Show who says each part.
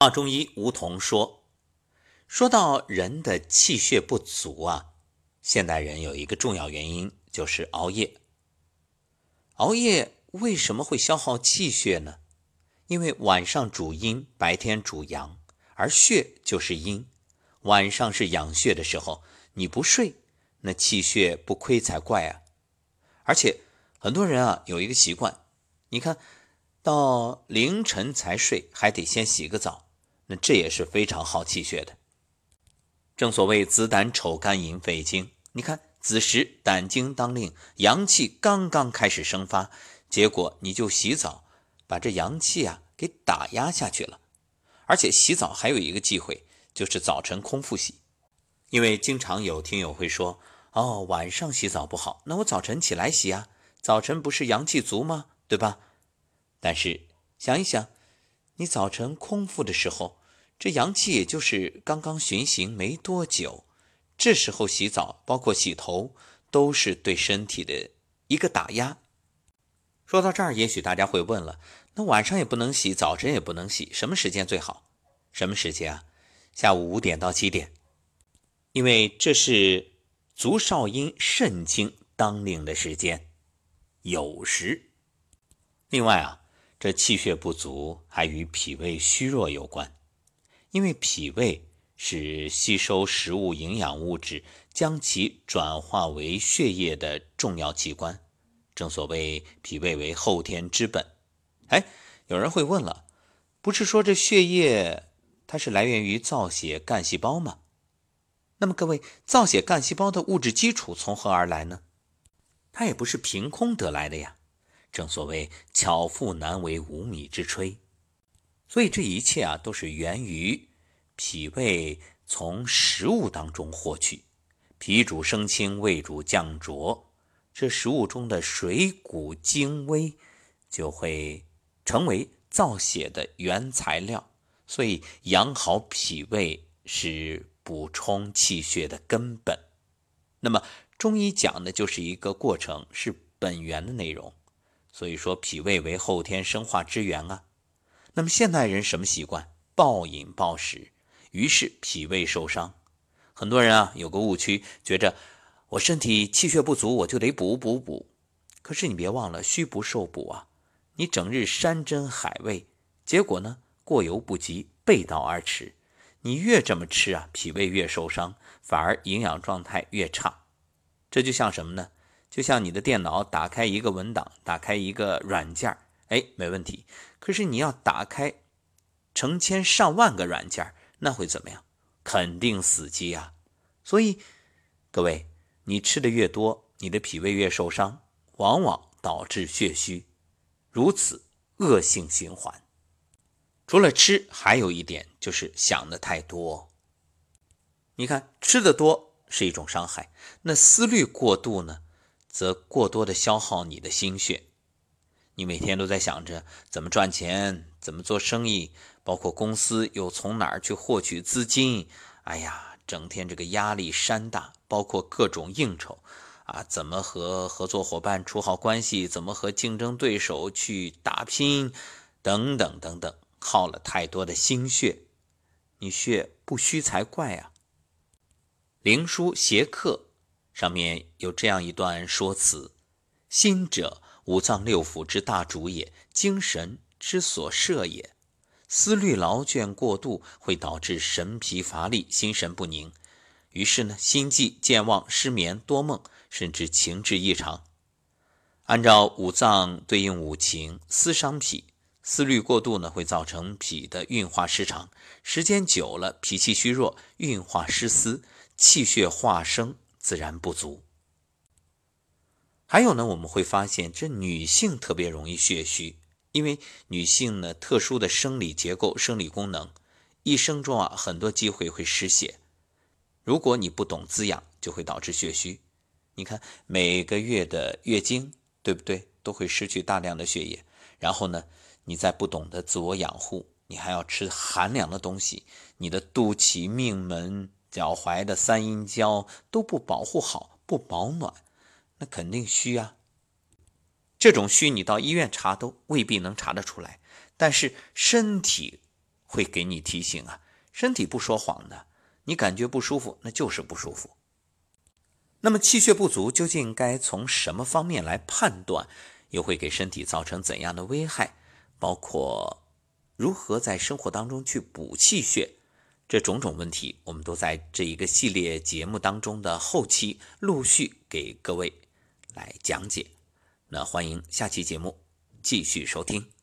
Speaker 1: 华中医吴桐说：“说到人的气血不足啊，现代人有一个重要原因就是熬夜。熬夜为什么会消耗气血呢？因为晚上主阴，白天主阳，而血就是阴。晚上是养血的时候，你不睡，那气血不亏才怪啊！而且很多人啊有一个习惯，你看到凌晨才睡，还得先洗个澡。”那这也是非常耗气血的。正所谓子胆丑肝寅肺经，你看子时胆经当令，阳气刚刚开始生发，结果你就洗澡，把这阳气啊给打压下去了。而且洗澡还有一个忌讳，就是早晨空腹洗，因为经常有听友会说，哦，晚上洗澡不好，那我早晨起来洗啊，早晨不是阳气足吗？对吧？但是想一想，你早晨空腹的时候。这阳气也就是刚刚巡行没多久，这时候洗澡，包括洗头，都是对身体的一个打压。说到这儿，也许大家会问了：那晚上也不能洗，早晨也不能洗，什么时间最好？什么时间啊？下午五点到七点，因为这是足少阴肾经当令的时间，酉时。另外啊，这气血不足还与脾胃虚弱有关。因为脾胃是吸收食物营养物质，将其转化为血液的重要器官。正所谓脾胃为后天之本。哎，有人会问了，不是说这血液它是来源于造血干细胞吗？那么各位，造血干细胞的物质基础从何而来呢？它也不是凭空得来的呀。正所谓巧妇难为无米之炊。所以这一切啊，都是源于脾胃从食物当中获取。脾主升清，胃主降浊，这食物中的水谷精微就会成为造血的原材料。所以养好脾胃是补充气血的根本。那么中医讲的就是一个过程，是本源的内容。所以说脾胃为后天生化之源啊。那么现代人什么习惯？暴饮暴食，于是脾胃受伤。很多人啊有个误区，觉着我身体气血不足，我就得补补补。可是你别忘了，虚不受补啊！你整日山珍海味，结果呢过犹不及，背道而驰。你越这么吃啊，脾胃越受伤，反而营养状态越差。这就像什么呢？就像你的电脑打开一个文档，打开一个软件哎，没问题。可是你要打开成千上万个软件，那会怎么样？肯定死机啊！所以各位，你吃的越多，你的脾胃越受伤，往往导致血虚，如此恶性循环。除了吃，还有一点就是想的太多。你看，吃的多是一种伤害，那思虑过度呢，则过多的消耗你的心血。你每天都在想着怎么赚钱，怎么做生意，包括公司又从哪儿去获取资金？哎呀，整天这个压力山大，包括各种应酬，啊，怎么和合作伙伴处好关系，怎么和竞争对手去打拼，等等等等，耗了太多的心血，你血不虚才怪啊！《灵枢·邪客》上面有这样一段说辞：心者。五脏六腑之大主也，精神之所摄也。思虑劳倦过度，会导致神疲乏力、心神不宁，于是呢，心悸、健忘、失眠、多梦，甚至情志异常。按照五脏对应五情，思伤脾，思虑过度呢，会造成脾的运化失常，时间久了，脾气虚弱，运化失司，气血化生自然不足。还有呢，我们会发现这女性特别容易血虚，因为女性呢特殊的生理结构、生理功能，一生中啊很多机会会失血。如果你不懂滋养，就会导致血虚。你看每个月的月经，对不对？都会失去大量的血液。然后呢，你再不懂得自我养护，你还要吃寒凉的东西，你的肚脐、命门、脚踝的三阴交都不保护好，不保暖。那肯定虚啊，这种虚你到医院查都未必能查得出来，但是身体会给你提醒啊，身体不说谎的，你感觉不舒服，那就是不舒服。那么气血不足究竟该从什么方面来判断，又会给身体造成怎样的危害？包括如何在生活当中去补气血，这种种问题，我们都在这一个系列节目当中的后期陆续给各位来讲解。那欢迎下期节目继续收听。